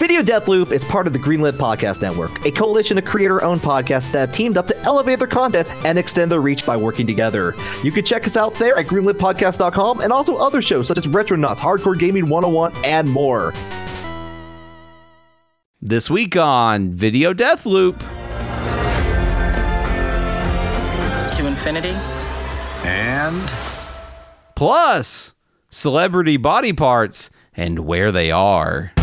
Video Deathloop is part of the Greenlit Podcast Network, a coalition of creator owned podcasts that have teamed up to elevate their content and extend their reach by working together. You can check us out there at greenlitpodcast.com and also other shows such as Retronauts, Hardcore Gaming 101, and more. This week on Video Deathloop. To infinity And Plus, celebrity body parts and where they are.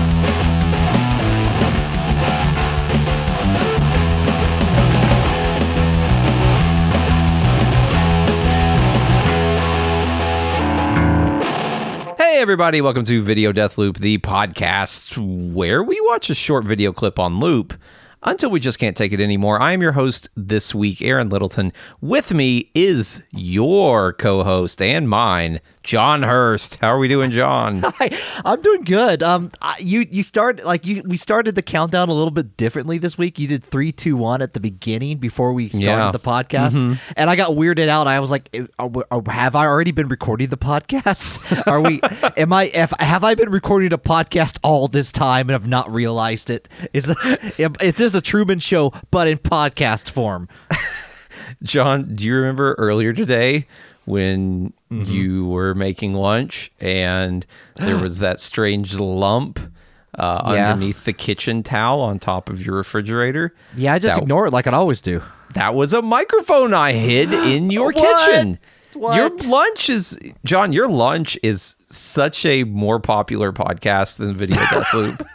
Hey, everybody, welcome to Video Death Loop, the podcast where we watch a short video clip on loop until we just can't take it anymore. I am your host this week, Aaron Littleton. With me is your co host and mine, John Hurst. How are we doing, John? Hi, I'm doing good. Um, I, you you start like you we started the countdown a little bit differently this week. You did three, two, one at the beginning before we started Yeah. the podcast, and I got weirded out. I was like, "Eh, are are- have I already been recording the podcast? Are we? am I? If, have I been recording a podcast all this time and have not realized it? Is is this a Truman Show but in podcast form? John, do you remember earlier today when you were making lunch and there was that strange lump uh, Yeah. underneath the kitchen towel on top of your refrigerator? Yeah, I just That- ignore it like I always do. That was a microphone I hid in your What? kitchen. Your lunch is John. Your lunch is such a more popular podcast than Video Death Loop.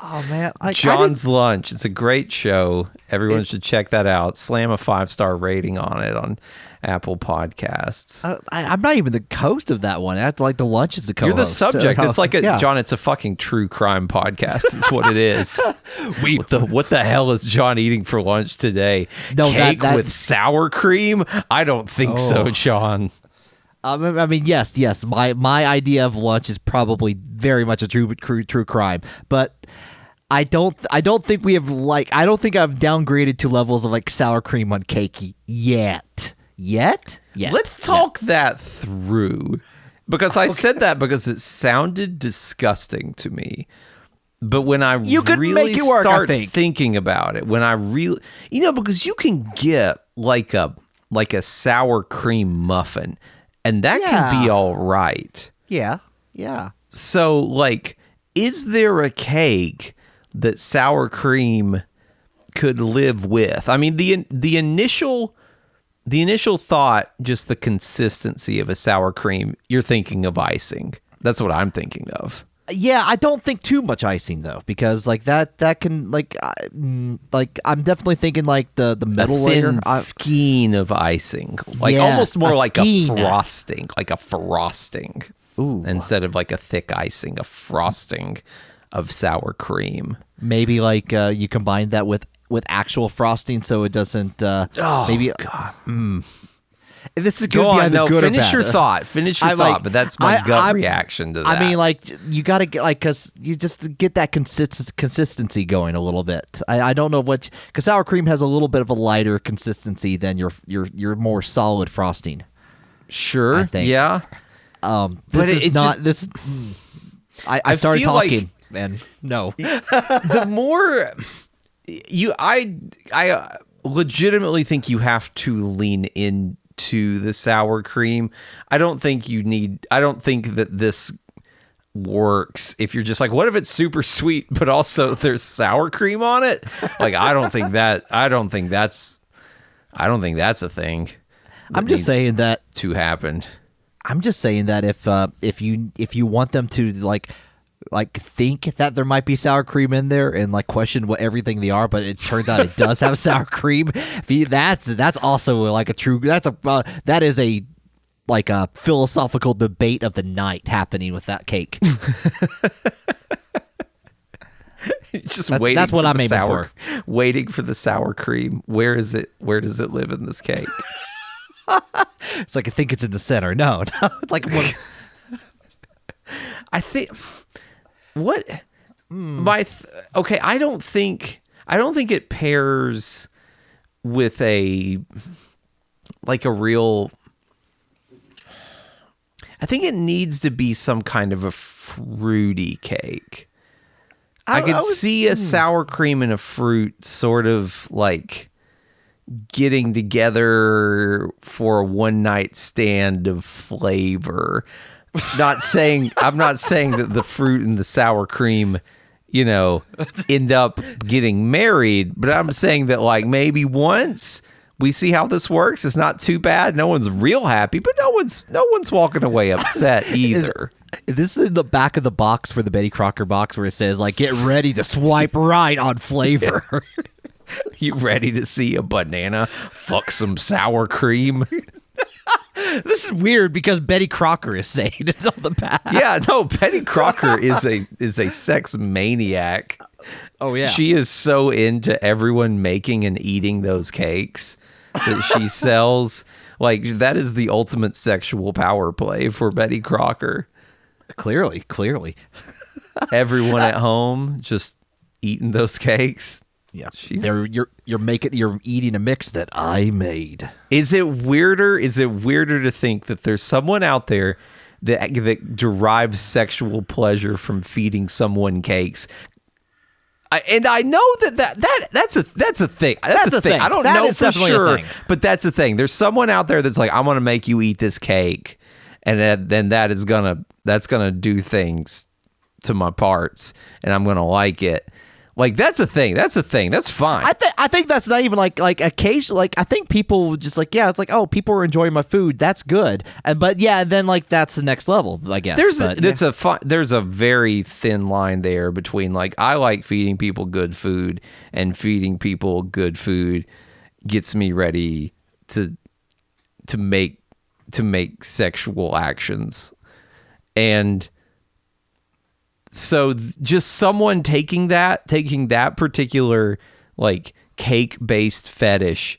Oh man, I John's Lunch. It's a great show. Everyone should check that out. Slam a five star rating on it on Apple Podcasts. Uh, I, I'm not even the host of that one. That's like the lunch is the co You're the subject. It's like a yeah. John. It's a fucking true crime podcast. Is what it is. we what the what the hell is John eating for lunch today? No, Cake that- with sour cream? I don't think so, Oh. John. Um, I mean, yes, yes. My my idea of lunch is probably very much a true true, true crime, but I don't I don't think we have like I don't think I've downgraded to levels of like sour cream on cake yet. Yet? Yet. Let's talk that through because I said that because it sounded disgusting to me. But when I You could really make it work, I start think. thinking about it, when I really, you know, because you can get like a like a sour cream muffin, and that can be all right. Yeah. Yeah. So, like, is there a cake that sour cream could live with? I mean, the the initial the initial thought, just the consistency of a sour cream, you're thinking of icing. That's what I'm thinking of. Yeah, I don't think too much icing though, because like that that can like I- like I'm definitely thinking like the the metal a thin layer. Skein of icing, like Yeah, almost more a like skein. a frosting, like a frosting, Ooh. instead of like a thick icing, a frosting of sour cream. maybe like uh, you combine that with with actual frosting so it doesn't uh Oh, maybe God. this is Go gonna be either no. good or Finish bad. your thought. Finish your I, thought. like- but that's my I- gut I'm- reaction to that. I mean, like you gotta get like cause you just get that consist- consistency going a little bit. I, I don't know what because sour cream has a little bit of a lighter consistency than your your your more solid frosting. sure, I think. yeah. Um, this But it- it's not just- this. mm. I, I I started feel like- talking and no. the more you, I, I legitimately think you have to lean into the sour cream. I don't think you need. I don't think that this works if you're just like, what if it's super sweet, but also there's sour cream on it? Like, I don't think that. I don't think that's. I don't think that's a thing. that I'm just saying that to happen. I'm just saying that if uh, if you if you want them to like like think that there might be sour cream in there and like question what everything they are, but it turns out it does have sour cream. That's that's also like a true that's a uh, that is a like a philosophical debate of the night happening with that cake. just That's- waiting. that's what for I'm the aiming sour, Waiting for the sour cream. Where is it? Where does it live in this cake? it's like I think it's in the center. No, no, it's like one, I think what hmm. my th- okay. I don't think I don't think it pairs with a like a real. I think it needs to be some kind of a fruity cake. I, I- could I was- see a hmm. sour cream and a fruit sort of like getting together for a one night stand of flavor. Not saying I'm not saying that the fruit and the sour cream, you know, end up getting married, but I'm saying that like maybe once we see how this works, it's not too bad. No one's real happy, but no one's no one's walking away upset either. This is in the back of the box for the Betty Crocker box where it says like get ready to swipe right on flavor. You ready to see a banana fuck some sour cream? this is weird because Betty Crocker is saying it on the back. yeah, no, Betty Crocker is a is a sex maniac. Oh yeah. She is so into everyone making and eating those cakes that she sells. Like that is the ultimate sexual power play for Betty Crocker. clearly, clearly. Everyone at home just eating those cakes. Yeah. They're, you're you're making you're eating a mix that I made. Is it weirder? Is it weirder to think that there's someone out there that that derives sexual pleasure from feeding someone cakes? I, and I know that, that that that's a that's a thing. That's, That's a thing. thing. I don't That know for sure, but that's a thing. There's someone out there that's like, I'm gonna make you eat this cake, and that, then that is gonna that's gonna do things to my parts, and I'm gonna like it. Like that's a thing. That's a thing. That's fine. I think I think that's not even like like occasion like I think people just like yeah it's like oh people are enjoying my food that's good and but yeah then like that's the next level I guess There's a, But, there's a there's a very thin line there between like I like feeding people good food and feeding people good food gets me ready to to make to make sexual actions and so th- just someone taking that taking that particular like cake based fetish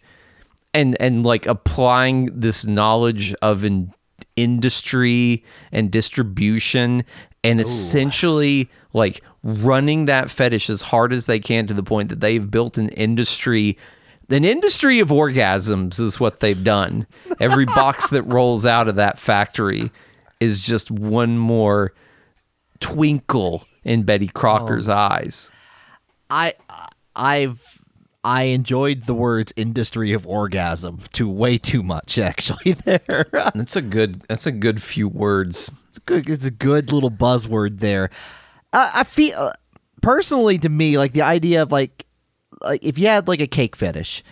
and and like applying this knowledge of an industry and distribution and essentially like running that fetish as hard as they can to the point that they've built an industry an industry of orgasms is what they've done. Every box that rolls out of that factory is just one more twinkle in Betty Crocker's eyes. I I've I enjoyed the words industry of orgasm to way too much actually there. That's a good that's a good few words. It's, a good, it's a good little buzzword there. I, I feel uh, personally to me like the idea of like like if you had like a cake fetish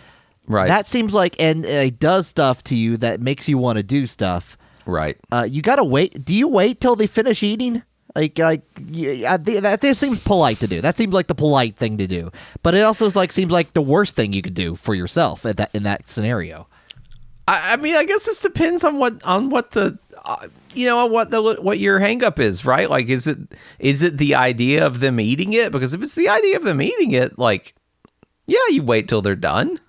right. that seems like and it does stuff to you that makes you want to do stuff. Right. Uh, you gotta wait. Do you wait till they finish eating? Like, like yeah, that, that seems polite to do. That seems like the polite thing to do. But it also is like seems like the worst thing you could do for yourself at that in that scenario. I, I mean, I guess this depends on what on what the uh, you know what the what your hangup is, right? Like, is it is it the idea of them eating it? Because if it's the idea of them eating it, like, yeah, you wait till they're done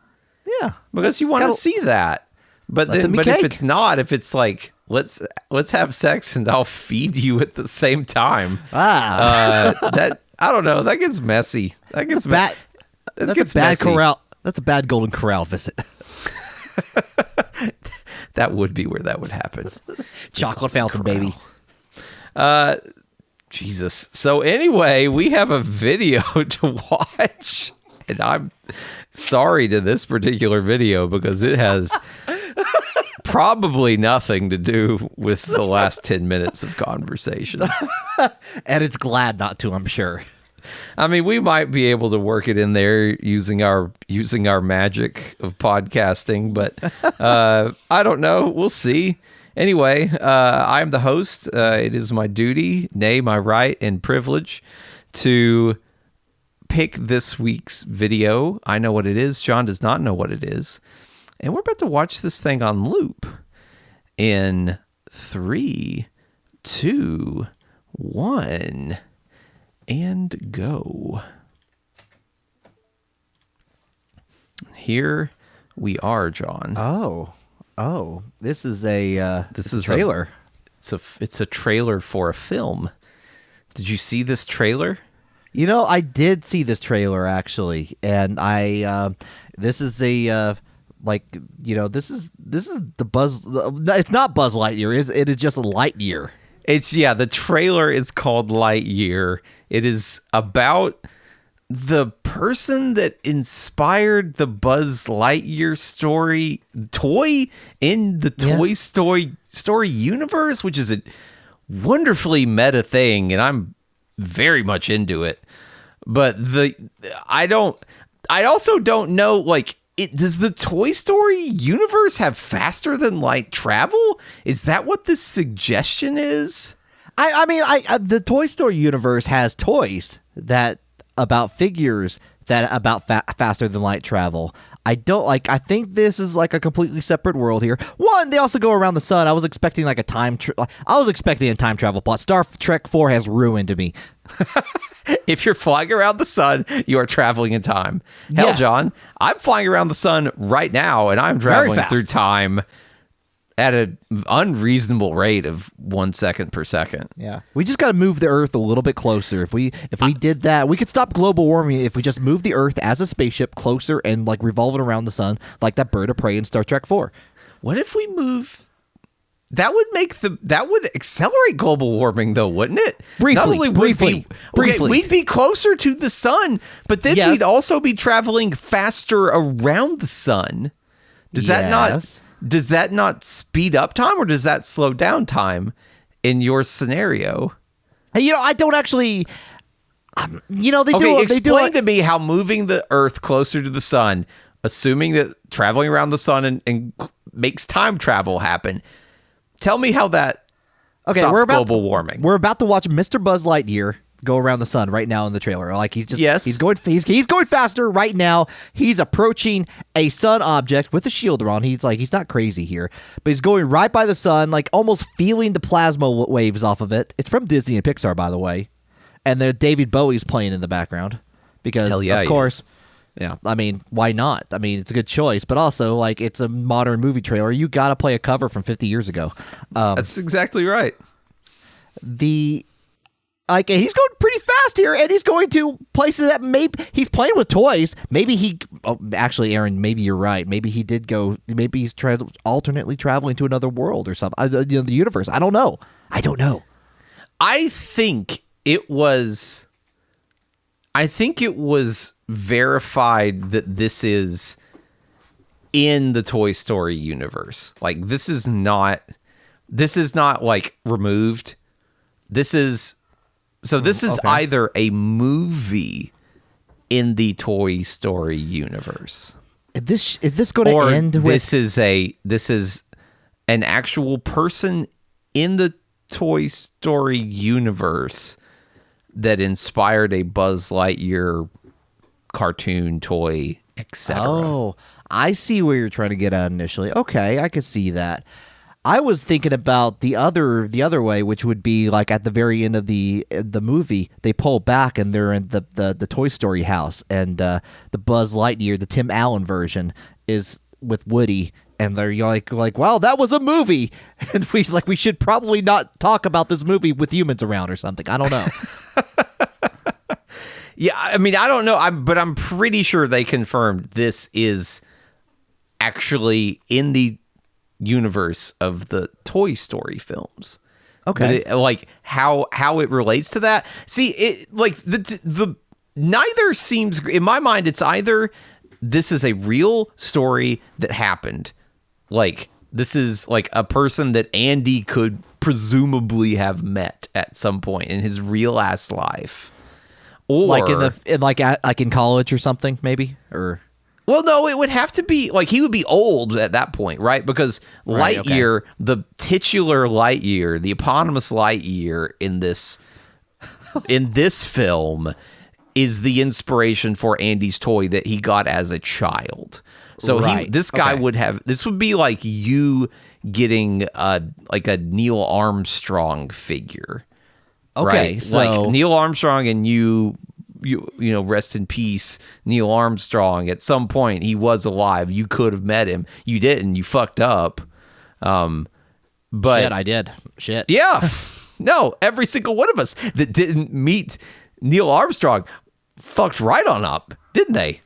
Yeah, because you want to see that. But then, but if it's not, if it's like let's let's have sex and I'll feed you at the same time, ah, uh, that I don't know, that gets messy. That gets bad. that That's gets a bad messy. corral. That's a bad golden corral visit. That would be where that would happen. Chocolate fountain, baby. Jesus. So anyway, we have a video to watch. And I'm sorry to this particular video because it has probably nothing to do with the last 10 minutes of conversation. And it's glad not to. I'm sure. I mean, we might be able to work it in there using our using our magic of podcasting, but uh, I don't know. We'll see. Anyway, uh, I'm the host. Uh, it is my duty, nay, my right and privilege, to pick this week's video. I know what it is. John does not know what it is, and we're about to watch this thing on loop. In three, two, one and go. Here we are, John. Oh, oh, this is a uh, This a is a- trailer. It's a it's a trailer for a film. Did you see this trailer? You know, I did see this trailer actually, and I uh, this is a uh, like you know this is this is the Buzz. It's not Buzz Lightyear. It's, it is just a Lightyear. It's yeah, the trailer is called Lightyear. It is about the person that inspired the Buzz Lightyear story toy in the Yeah. Toy Story story universe, which is a wonderfully meta thing, and I'm very much into it. But the I don't I also don't know like it does the Toy Story universe have faster than light travel? Is that what this suggestion is? I, I mean, I uh, the Toy Story universe has toys that about figures that about fa- faster than light travel. I don't like. I think this is like a completely separate world here. One, they also go around the sun. I was expecting like a time. Tra- I was expecting a time travel plot. Star Trek Four has ruined me. If you're flying around the sun, you are traveling in time. Hell, Yes. John, I'm flying around the sun right now, and I'm traveling through time at an unreasonable rate of one second per second. Yeah, we just got to move the Earth a little bit closer. If we if we did that, we could stop global warming. If we just move the Earth as a spaceship closer and like revolving around the sun, like that bird of prey in Star Trek Four. What if we move? That would make the that would accelerate global warming, though, wouldn't it? Briefly, briefly, okay, briefly. we'd be closer to the sun, but then Yes. we'd also be traveling faster around the sun. Does that not Yes. Does that not speed up time, or does that slow down time in your scenario? You know, I don't actually. Um, you know, they Okay, do. They do. explain to me how moving the Earth closer to the sun, assuming that traveling around the sun and, and makes time travel happen. Tell me how that okay, stops we're about global warming. We're about to watch Mr. Buzz Lightyear go around the sun right now in the trailer. Like he's just Yes. he's going he's, he's going faster right now. He's approaching a sun object with a shield on. He's like he's not crazy here, but he's going right by the sun, like almost feeling the plasma waves off of it. It's from Disney and Pixar, by the way, and the David Bowie's playing in the background because Hell yeah, of course. Yeah, I mean, why not? I mean, it's a good choice, but also like it's a modern movie trailer. You got to play a cover from 50 years ago. Um, That's exactly right. the like he's going pretty fast here and he's going to places that maybe he's playing with toys. Maybe he oh, actually aaron maybe you're right. Maybe he did go maybe he's tra- alternately traveling to another world or something uh, you know, the universe. I don't know. I don't know. I think it was I think it was verified that this is in the Toy Story universe. Like this is not this is not like removed. This is so this is okay. either a movie in the Toy Story universe is this is this going to end with this is a this is an actual person in the Toy Story universe that inspired a Buzz Lightyear cartoon toy, etc. Oh, I see where you're trying to get at initially. Okay, I could see that. I was thinking about the other the other way, which would be like at the very end of the the movie, they pull back and they're in the the, the Toy Story house, and uh, the Buzz Lightyear, the Tim Allen version, is with Woody, and they're like like, wow, that was a movie, and we like we should probably not talk about this movie with humans around or something. I don't know. Yeah, I mean, I don't know, I'm, but I'm pretty sure they confirmed this is actually in the universe of the Toy Story films. Okay. it, like how how it relates to that. See, it like the the neither seems in my mind. It's either this is a real story that happened, like this is like a person that Andy could presumably have met at some point in his real ass life, or like in the in like at, like in college or something, maybe or. Well, no, it would have to be like he would be old at that point, right? Because Right, okay. Lightyear, the titular Lightyear, the eponymous Lightyear in this in this film is the inspiration for Andy's toy that he got as a child. So he, this guy okay. would have this would be like you getting a like a Neil Armstrong figure. Okay, right? so like Neil Armstrong and you you you know rest in peace Neil Armstrong. At some point he was alive. You could have met him. You didn't. You fucked up. Um but shit, I did. Shit. yeah. No every single one of us that didn't meet Neil Armstrong fucked right on up didn't they?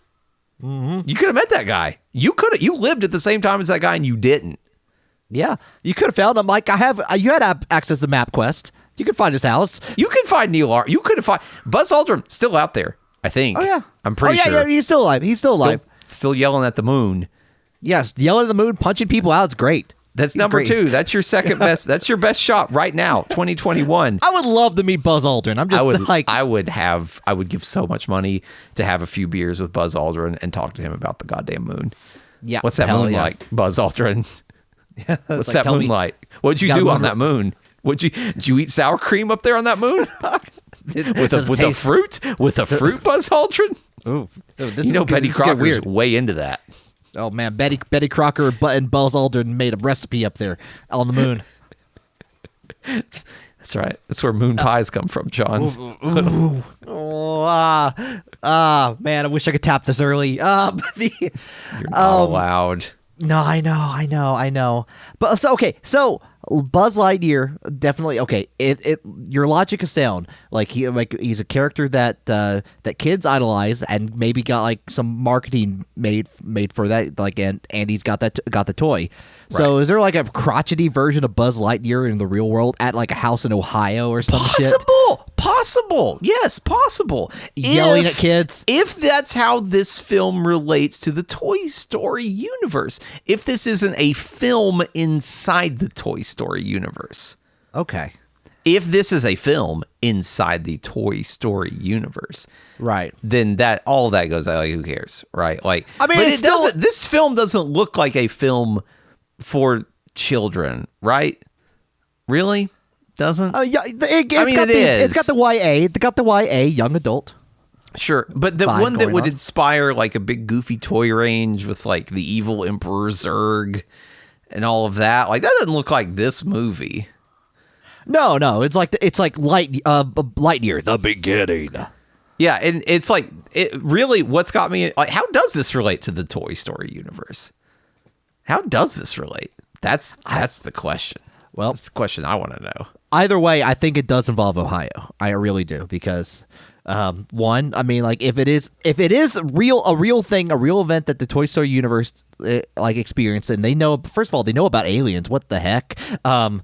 Mm-hmm. you could have met that guy. You could have you lived at the same time as that guy and you didn't. Yeah, you could have found him. Like I have, you had access to MapQuest. You could find his house. You can find Neil Ar. You could have find Buzz Aldrin still out there. I think. Oh yeah, I'm pretty oh, yeah, sure. Yeah, he's still alive. He's still still, alive. still yelling at the moon. Yes, yelling at the moon, punching people out. It's great. That's He's number great. two. That's your second best. That's your best shot right now, 2021. I would love to meet Buzz Aldrin. I'm just I would like, I would have I would give so much money to have a few beers with Buzz Aldrin and talk to him about the goddamn moon. yeah. What's that moon yeah. like, Buzz Aldrin? What's like, that tell moon me- like? What'd you You do on that moon? Would you did you eat sour cream up there on that moon with a with a fruit with a fruit Buzz Aldrin? Ooh, ooh, this you know good- Betty this is getting Crocker's weird. way into that. Oh man, Betty Betty Crocker and Buzz Aldrin made a recipe up there on the moon. That's right. That's where moon pies come from, John. oh, ah, ah, man, I wish I could tap this early. Um, the, You're not um, allowed. No, I know, I know, I know. But so okay, so Buzz Lightyear definitely okay. It it your logic is sound. Like he like he's a character that uh, that kids idolize, and maybe got like some marketing made made for that. Like and Andy's got that got the toy. So Right. is there like a crotchety version of Buzz Lightyear in the real world at like a house in Ohio or some shit? Possible, yes, possible. Yelling If- at kids. If that's how this film relates to the Toy Story universe, if this isn't a film inside the Toy Story universe, Okay, if this is a film inside the Toy Story universe, right. then that all that goes out. Like, who cares, right? Like, I mean, it still- doesn't. This film doesn't look like a film for children, right? Really, doesn't? Oh yeah, it, it's I mean, got it the, is. It's got the YA. It's got the YA young adult. Sure, but the one that would on. inspire like a big goofy toy range with like the evil Emperor Zurg and all of that, like that doesn't look like this movie. No, no, it's like the, it's like light uh Lightyear, the beginning. Yeah, and it's like it really what's got me like how does this relate to the Toy Story universe? How does this relate? That's that's the question. Well- that's the question I want to know. Either way, I think it does involve Ohio. I really do because um, one, I mean, like if it is if it is real a real thing, a real event that the Toy Story universe uh, like experienced, and they know first of all they know about aliens. What the heck? Um,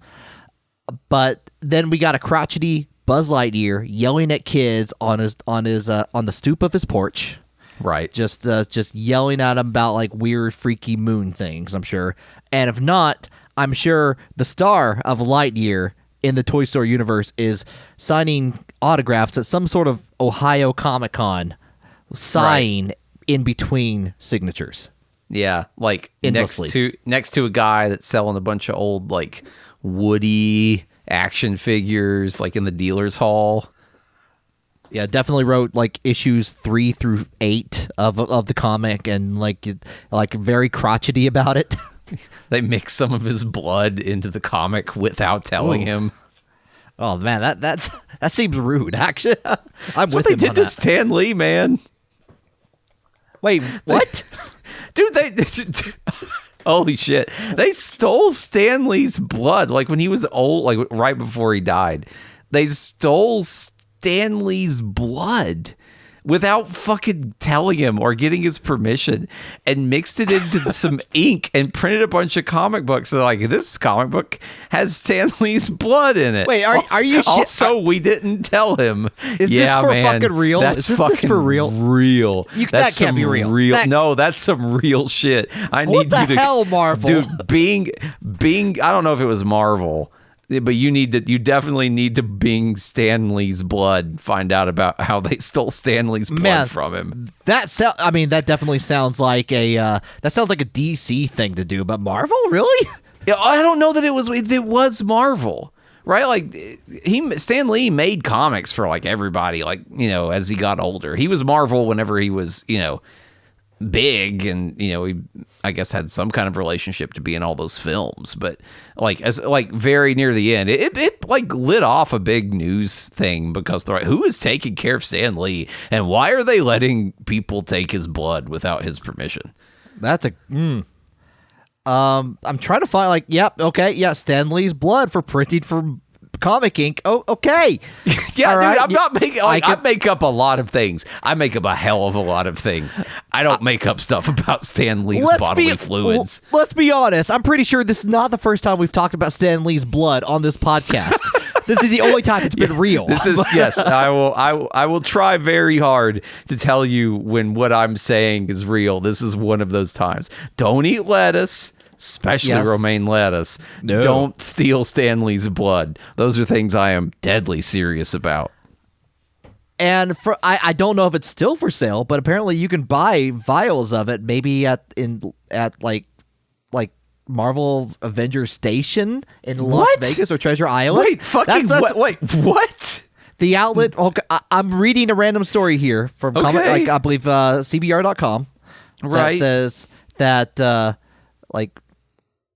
but then we got a crotchety Buzz Lightyear yelling at kids on his on his uh, on the stoop of his porch. Right. just uh, just yelling at him about like weird freaky moon things i'm sure and if not i'm sure the star of lightyear in the toy story universe is signing autographs at some sort of ohio comic-con sign in between signatures Yeah, like Endlessly. next to next to a guy that's selling a bunch of old like Woody action figures, like in the dealer's hall. yeah definitely wrote like issues three through eight of of the comic and like like very crotchety about it They mix some of his blood into the comic without telling Ooh. him. oh man that that's that seems rude actually i'm That's what they did to that. Stan Lee, man. wait what Dude, they Holy shit. They stole Stan Lee's blood like when he was old, like right before he died. They stole Stan Lee's blood without fucking telling him or getting his permission and mixed it into some ink and printed a bunch of comic books. So like this comic book has Stan Lee's blood in it. Wait, are- Also- are you shit- Also, we didn't tell him. Is this for man, fucking real? That's Is this fucking for real? Real. You- that can't be real. Real. That- no, that's some real shit. I need you to hell, Marvel? dude. Being, being. I don't know if it was Marvel, but you need to. You definitely need to Bing Stan Lee's blood. Find out about how they stole Stan Lee's blood Man. from him. That sound. I mean, that definitely sounds like a. Uh, that sounds like a DC thing to do, but Marvel, really? Yeah, I don't know that it was. It was Marvel. Right, like he Stan Lee made comics for like everybody. Like you know, as he got older, he was Marvel whenever he was you know big and you know he i guess had some kind of relationship to be in all those films but like as like very near the end it, it like lit off a big news thing because they're like who is taking care of stan lee and why are they letting people take his blood without his permission That's a. Mm. Um, I'm trying to find like. Yep. Okay. Yeah. Stan Lee's blood for printing for Comic Ink. Oh, okay. Yeah, All dude, right, I'm not making. I Like, I, can- make up a lot of things. I make up a hell of a lot of things. I don't make up stuff about Stan Lee's bodily fluids. l- Let's be honest. I'm pretty sure this is not the first time we've talked about Stan Lee's blood on this podcast. this is the only time it's been real. This is yes. I will. I I will try very hard to tell you when what I'm saying is real. This is one of those times. Don't eat lettuce, especially Yes. romaine lettuce. No. Don't steal Stan Lee's blood. Those are things I am deadly serious about. and for I, I don't know if it's still for sale, but apparently you can buy vials of it. Maybe at in at like like Marvel Avengers Station in Las What? Vegas or Treasure Island. Wait, fucking That's- that's- what? Wait, what? The outlet. Okay, I, I'm reading a random story here from comic, like I believe uh, CBR.com. Right. That says that uh, like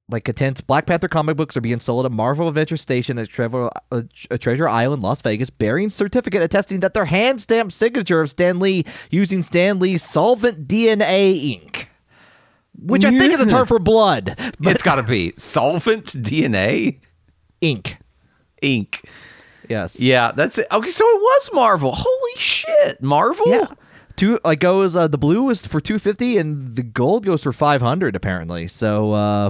like contains Black Panther comic books are being sold at Marvel Adventure Station at Treasure, uh, Treasure Island, Las Vegas, bearing certificate attesting that their hand stamped signature of Stan Lee using Stan Lee's solvent DNA ink. Which I think is a term for blood. But It's got to be solvent DNA ink. ink. Yes. Yeah, that's it. Okay, so it was Marvel. Holy shit, Marvel. Yeah. Two like goes uh, the blue is for 250 and the gold goes for 500 apparently. So uh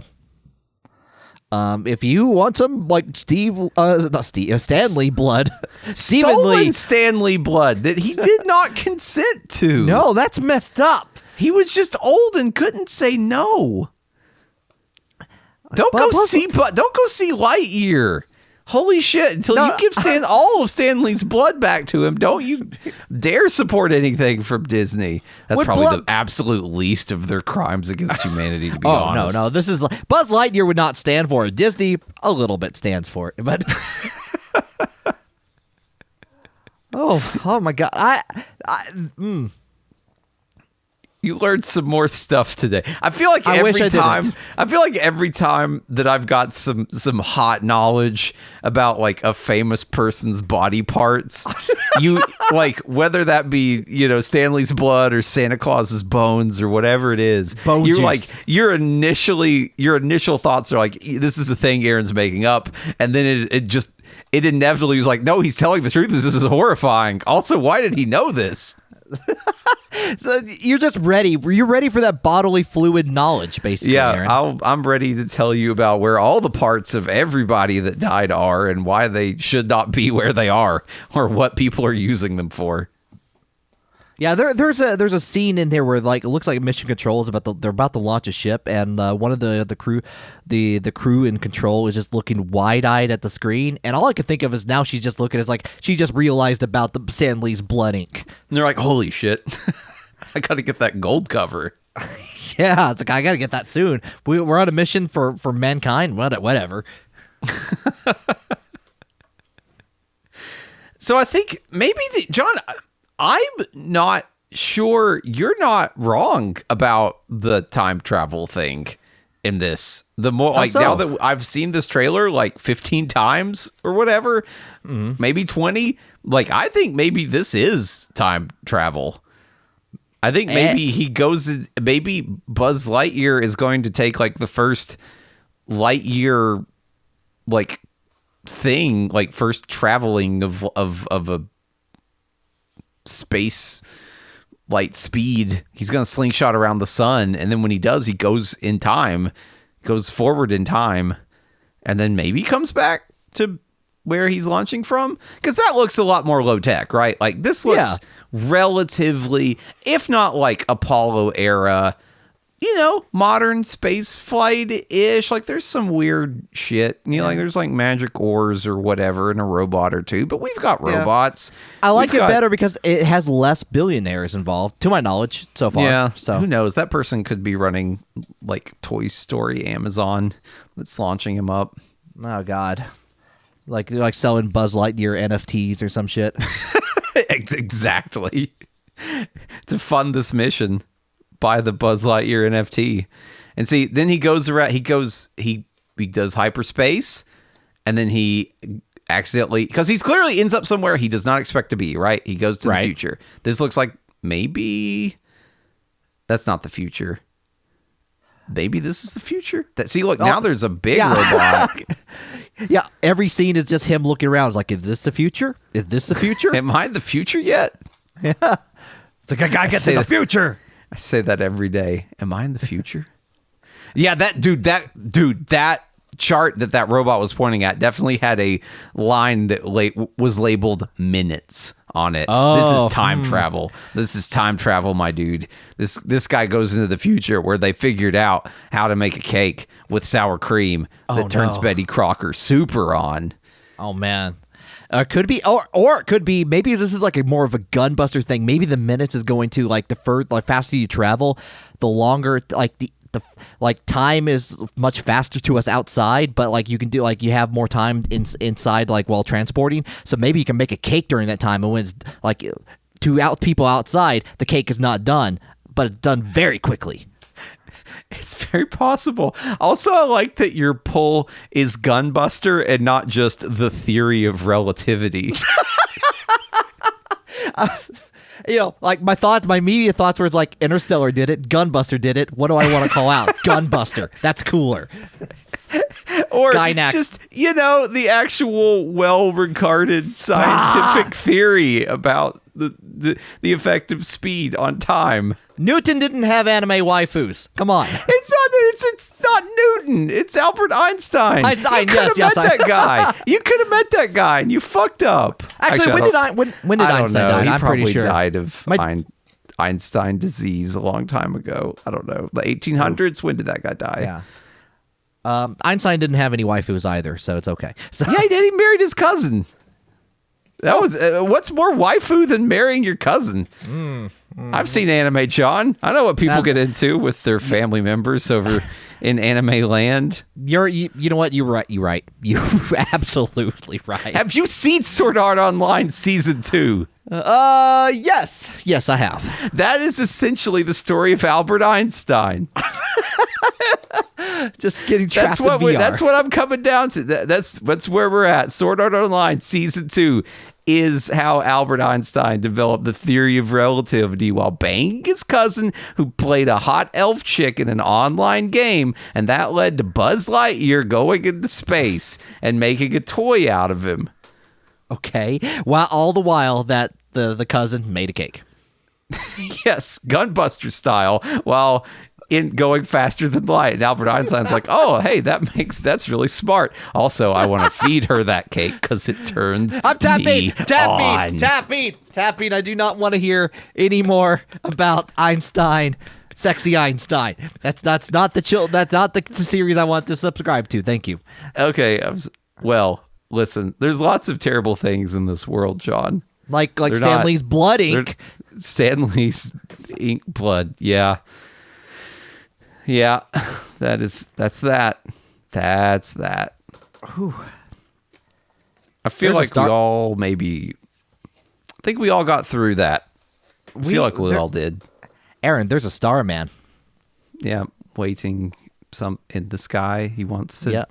um if you want some like Steve uh not Steve uh, Stan Lee blood. Stephen Lee. Stan Lee blood that he did not consent to. No, that's messed up. he was just old and couldn't say no. Don't But go plus- see, but don't go see Lightyear. Holy shit! Until No, you give Stan all of Stan Lee's blood back to him, don't you dare support anything from Disney. That's probably blood- the absolute least of their crimes against humanity. To be Oh honest, no, no. This is like Buzz Lightyear would not stand for it. Disney a little bit stands for it. But Oh, oh my god. I I mm. You learned some more stuff today. I feel like I every I time didn't. I feel like every time that I've got some some hot knowledge about like a famous person's body parts, you like whether that be, you know, Stan Lee's blood or Santa Claus's bones or whatever it is. Bone you're juice. like your initially your initial thoughts are like this is a thing Aaron's making up and then it, it just it inevitably was like no, he's telling the truth. This is horrifying. Also, why did he know this? So you're just ready. You're ready for that bodily fluid knowledge, basically. Yeah. I'll, I'm ready to tell you about where all the parts of everybody that died are and why they should not be where they are or what people are using them for. Yeah, there, there's a there's a scene in there where like it looks like Mission Control is about to, they're about to launch a ship, and uh, one of the the crew, the the crew in control is just looking wide eyed at the screen, and all I can think of is now she's just looking. It's like she just realized about the Stan Lee's blood ink. And they're like, holy shit, I got to get that gold cover. Yeah, it's like I gotta get that soon. We, we're on a mission for for mankind. What whatever. So I think maybe the John, I'm not sure you're not wrong about the time travel thing in this. The more like so? now that I've seen this trailer like 15 times or whatever, mm-hmm. maybe 20, like I think maybe this is time travel. I think eh. maybe he goes maybe Buzz Lightyear is going to take like the first Lightyear like thing, like first traveling of of of a space light speed. He's gonna slingshot around the sun, and then when he does, he goes in time, goes forward in time, and then maybe comes back to where he's launching from. Because that looks a lot more low tech, right? Like this looks Yeah. relatively, if not like Apollo era. You know, modern space flight ish. Like, there's some weird shit. You know, like there's like magic oars or whatever, and a robot or two. But we've got Yeah. robots. I like We've it got- better because it has less billionaires involved, to my knowledge, so far. Yeah. So who knows? That person could be running like Toy Story Amazon that's launching him up. Oh God, like like selling Buzz Lightyear NFTs or some shit. Exactly. to fund this mission, buy the Buzz Lightyear NFT. And see, then he goes around he goes he he does hyperspace and then he accidentally because he's clearly ends up somewhere he does not expect to be, right? He goes to Right. the future. This looks like maybe that's not the future. Maybe this is the future. That see, look now. Oh, there's a big yeah. robot. Yeah, every scene is just him looking around. It's like, is this the future? Is this the future? Am I the future yet? Yeah. It's like I gotta get say to the that- future. I say that every day. Am I in the future? yeah, that dude, that dude, that chart that that robot was pointing at definitely had a line that la- was labeled minutes on it. Oh, this Oh, is time hmm. travel. This is time travel, my dude. This this guy goes into the future where they figured out how to make a cake with sour cream oh, that Oh, turns no. Betty Crocker super on. Oh man. Uh, could be, or or it could be. Maybe this is like a more of a gunbuster thing. Maybe the minutes is going to like the like faster you travel, the longer, like the the like time is much faster to us outside. But like you can do, like you have more time in, inside, like while transporting. So maybe you can make a cake during that time, and when it's like to out people outside, the cake is not done, but it's done very quickly. It's very possible. Also, I like that your pull is gunbuster and not just the theory of relativity. Uh, you know, like my thoughts, my media thoughts were like Interstellar did it, Gunbuster did it. What do I want to call out? Gunbuster. That's cooler. or just, you know, the actual well regarded ah. scientific theory about the, the, the effect of speed on time. Newton didn't have anime waifus. Come on. It's not it's, it's not Newton. It's Albert Einstein. Einstein, you could have yes, met I- that guy. You could have met that guy and you fucked up. Actually, when I did I when when did I Einstein know. die? He I'm probably pretty sure. died of My- Ein- Einstein disease a long time ago. I don't know. The 1800s. When did that guy die? Yeah. Um, Einstein didn't have any waifus either, so it's okay. So Yeah, he did. He married his cousin. That was uh, what's more waifu than marrying your cousin. I've seen anime, John. I know what people That- get into with their family members over in anime land. you're you, you know what you're right. You're right. You absolutely right. Have you seen Sword Art Online season two? Uh, yes, yes, I have. That is essentially the story of Albert Einstein. Just getting trapped That's what in we, VR. that's what I'm coming down to. That, that's that's where we're at. Sword Art Online season two is how Albert Einstein developed the theory of relativity while banging his cousin who played a hot elf chick in an online game, and that led to Buzz Lightyear going into space and making a toy out of him. okay. While all the while that the the cousin made a cake. Yes, gunbuster style, while in going faster than light. And Albert Einstein's like, oh, hey, that makes that's really smart. Also, I want to feed her that cake because it turns I'm tapping, tapping, tapping, tapping. I do not want to hear any more about Einstein, sexy Einstein. That's that's not the chill. That's not the, the series I want to subscribe to. Thank you. Okay, I'm well, listen, there's lots of terrible things in this world, John. Like like They're not- Stan Lee's Blood Ink. Stan Lee's ink blood. Yeah. Yeah. That is that's that. That's that. I feel There's like star- we all maybe I think we all got through that. I We- feel like we there- all did. Aaron, there's a star man. Yeah, waiting some in the sky. He wants to Yeah.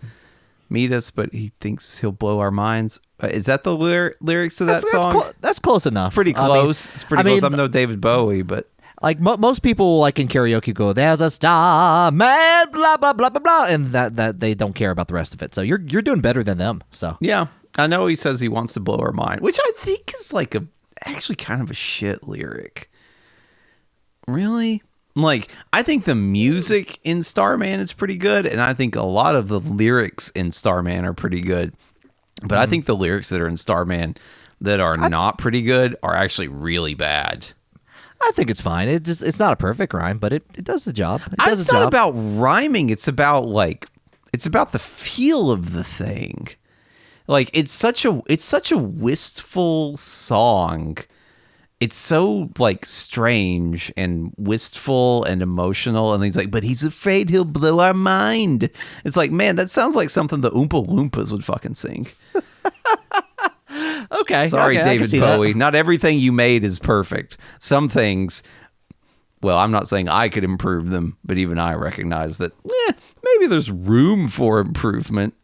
meet us, but he thinks he'll blow our minds. Uh, is that the lyr- lyrics to that That's, song? that's, clo- that's close enough. pretty I mean- close. it's pretty I mean, close. I'm no David Bowie, but like mo- most people like in karaoke go there's a star man blah blah blah blah blah and that that they don't care about the rest of it so you're you're doing better than them so yeah, I know he says he wants to blow her mind, which I think is like a actually kind of a shit lyric. Really? Like, I think the music in Starman is pretty good, and I think a lot of the lyrics in Starman are pretty good. But I mm-hmm. think the lyrics that are in Starman that are not pretty good are actually really bad. i think it's fine. It just it's not a perfect rhyme but it, it does the job. It I- does it's not job. about rhyming. It's about like it's about the feel of the thing. Like it's such a it's such a wistful song it's so like strange and wistful and emotional and he's like but he's afraid he'll blow our mind. It's like man that sounds like something the oompa loompas would fucking sing. Okay sorry okay, david see that. bowie. Not everything you made is perfect. Some things well i'm not saying i could improve them but even i recognize that eh, maybe there's room for improvement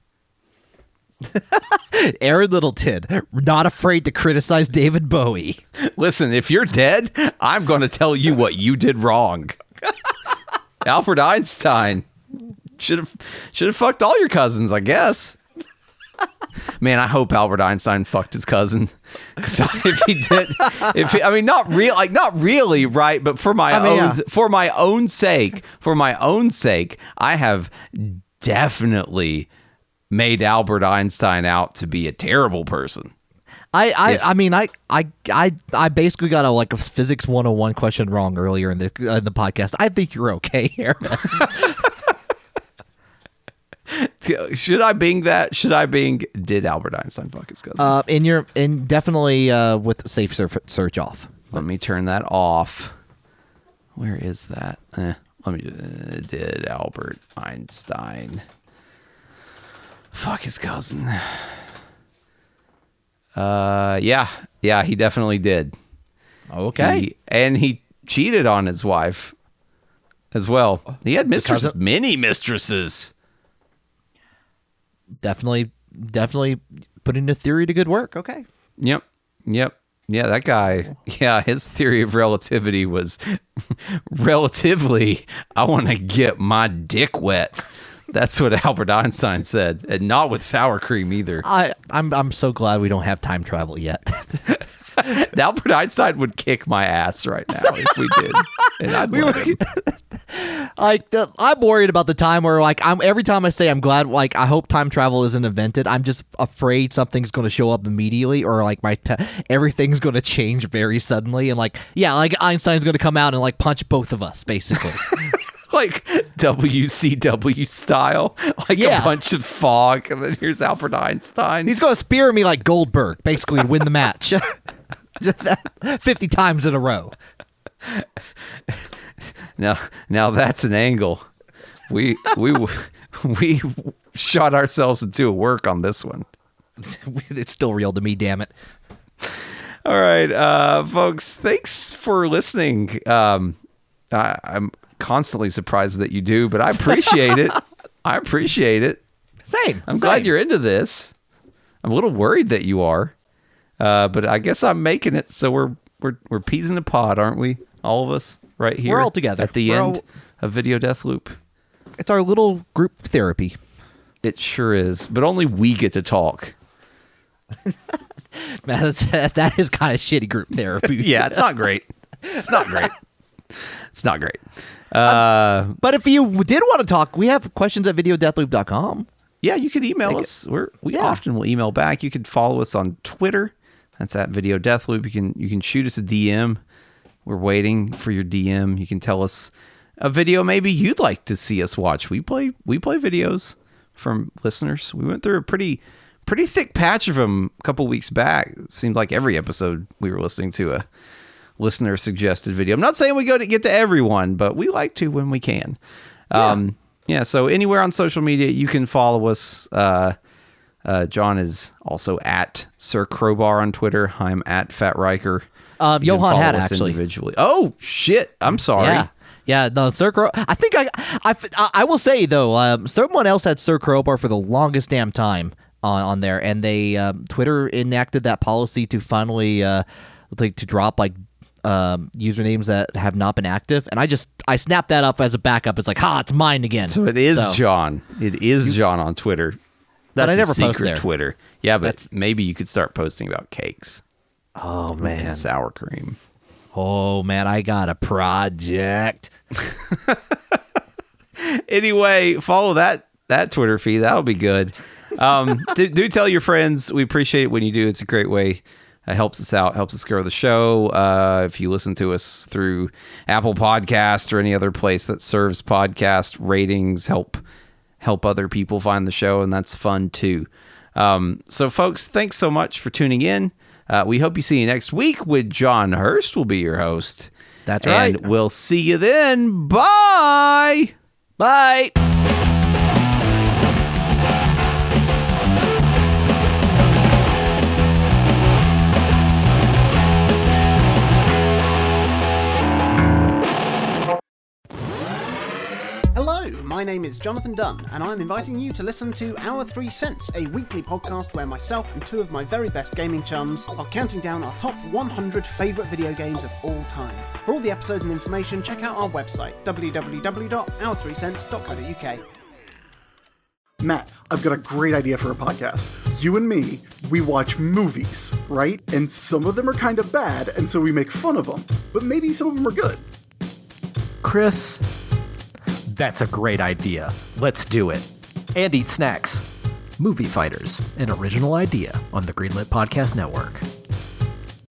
aaron littleton not afraid to criticize david bowie listen if you're dead i'm going to tell you what you did wrong albert einstein should have should have fucked all your cousins i guess Man, I hope Albert Einstein fucked his cousin. Because if he did, if he, I mean, not real, like not really, right? But for my I mean, own, yeah. for my own sake, for my own sake, I have definitely made Albert Einstein out to be a terrible person. I, I, If- I mean, I, I, I, I basically got a like a physics 101 question wrong earlier in the uh, the podcast. I think you're okay here. Should I Bing that? Should I Bing? Did Albert Einstein fuck his cousin? uh, in your, in definitely uh, with safe surf, search off. Let me turn that off. Where is that? Eh, let me. Uh, did Albert Einstein fuck his cousin? Uh, yeah, yeah, he definitely did. Okay. He- and he cheated on his wife as well. He had mistresses, cousin- many mistresses. definitely, definitely putting the theory to good work. Okay. Yep. Yep. Yeah, that guy. Yeah, his theory of relativity was relatively, I want to get my dick wet. That's what Albert Einstein said, and not with sour cream either. I, I'm, I'm so glad we don't have time travel yet. Albert Einstein would kick my ass right now if we did. And I'd let him. like the, I'm worried about the time where like I'm every time I say I'm glad like I hope time travel isn't invented. I'm just afraid something's going to show up immediately or like my everything's going to change very suddenly and like yeah like Einstein's going to come out and like punch both of us basically. Like WCW style, like Yeah. a bunch of fog, and then here's Albert Einstein. He's going to spear me like Goldberg basically to win the match. 50 times in a row. Now, now that's an angle. We we we shot ourselves into a work on this one. it's still real to me, damn it. All right, uh, folks. Thanks for listening. Um, I, I'm constantly surprised that you do, but I appreciate it. I appreciate it. Same. I'm same. glad you're into this. I'm a little worried that you are, uh, but I guess I'm making it. So we're we're we're peas in the pod, aren't we? All of us, right here. We're all together. at the We're end all- of Video Death Loop. It's our little group therapy. It sure is, but only we get to talk. Man, that's, that is kind of shitty group therapy. Yeah, it's not great. It's not great. It's not great. Uh, But if you did want to talk, we have questions at videodeathloop.com. yeah, you can email us. We're, we Yeah. often will email back. You can follow us on Twitter. That's at Video Death Loop. You can you can shoot us a DM. We're waiting for your DM. You can tell us a video maybe you'd like to see us watch. We play we play videos from listeners. We went through a pretty pretty thick patch of them a couple weeks back. It seemed like every episode we were listening to a listener suggested video. I'm not saying we go to get to everyone, but we like to when we can. Um, yeah. So anywhere on social media, you can follow us. Uh, uh, John is also at Sir Crowbar on Twitter. I'm at Fat Riker. Um, Johan had us actually. individually. Oh shit! I'm sorry. Yeah. Yeah, no, Sir Crow. I think I, I, I will say though, um, someone else had Sir Crowbar for the longest damn time on, on there, and they um, Twitter enacted that policy to finally uh, like to drop like um, usernames that have not been active, and I just I snapped that up as a backup. It's like, ha, it's mine again. So it is So- John. It is John on Twitter. That's I a never secret. Twitter. Yeah, but That's- maybe you could start posting about cakes Oh man, and sour cream. oh man, I got a project. anyway, follow that that Twitter feed. That'll be good. Um, do, do tell your friends. We appreciate it when you do. It's a great way. It helps us out, helps us grow the show. Uh, if you listen to us through Apple Podcast or any other place that serves podcast ratings, help help other people find the show, and that's fun too. Um, so, folks, thanks so much for tuning in. Uh, we hope you see you next week with John Hurst. Will be your host. That's and right. we'll see you then. Bye. Bye. My name is Jonathan Dunn, and I'm inviting you to listen to Our Three Cents, a weekly podcast where myself and two of my very best gaming chums are counting down our top 100 favourite video games of all time. For all the episodes and information, check out our website, www.our3cents.co.uk. Matt, I've got a great idea for a podcast. You and me, we watch movies, right? And some of them are kind of bad, and so we make fun of them. But maybe some of them are good. Chris, that's a great idea. Let's do it. And eat snacks. Movie Fighters, an original idea on the Greenlit Podcast Network.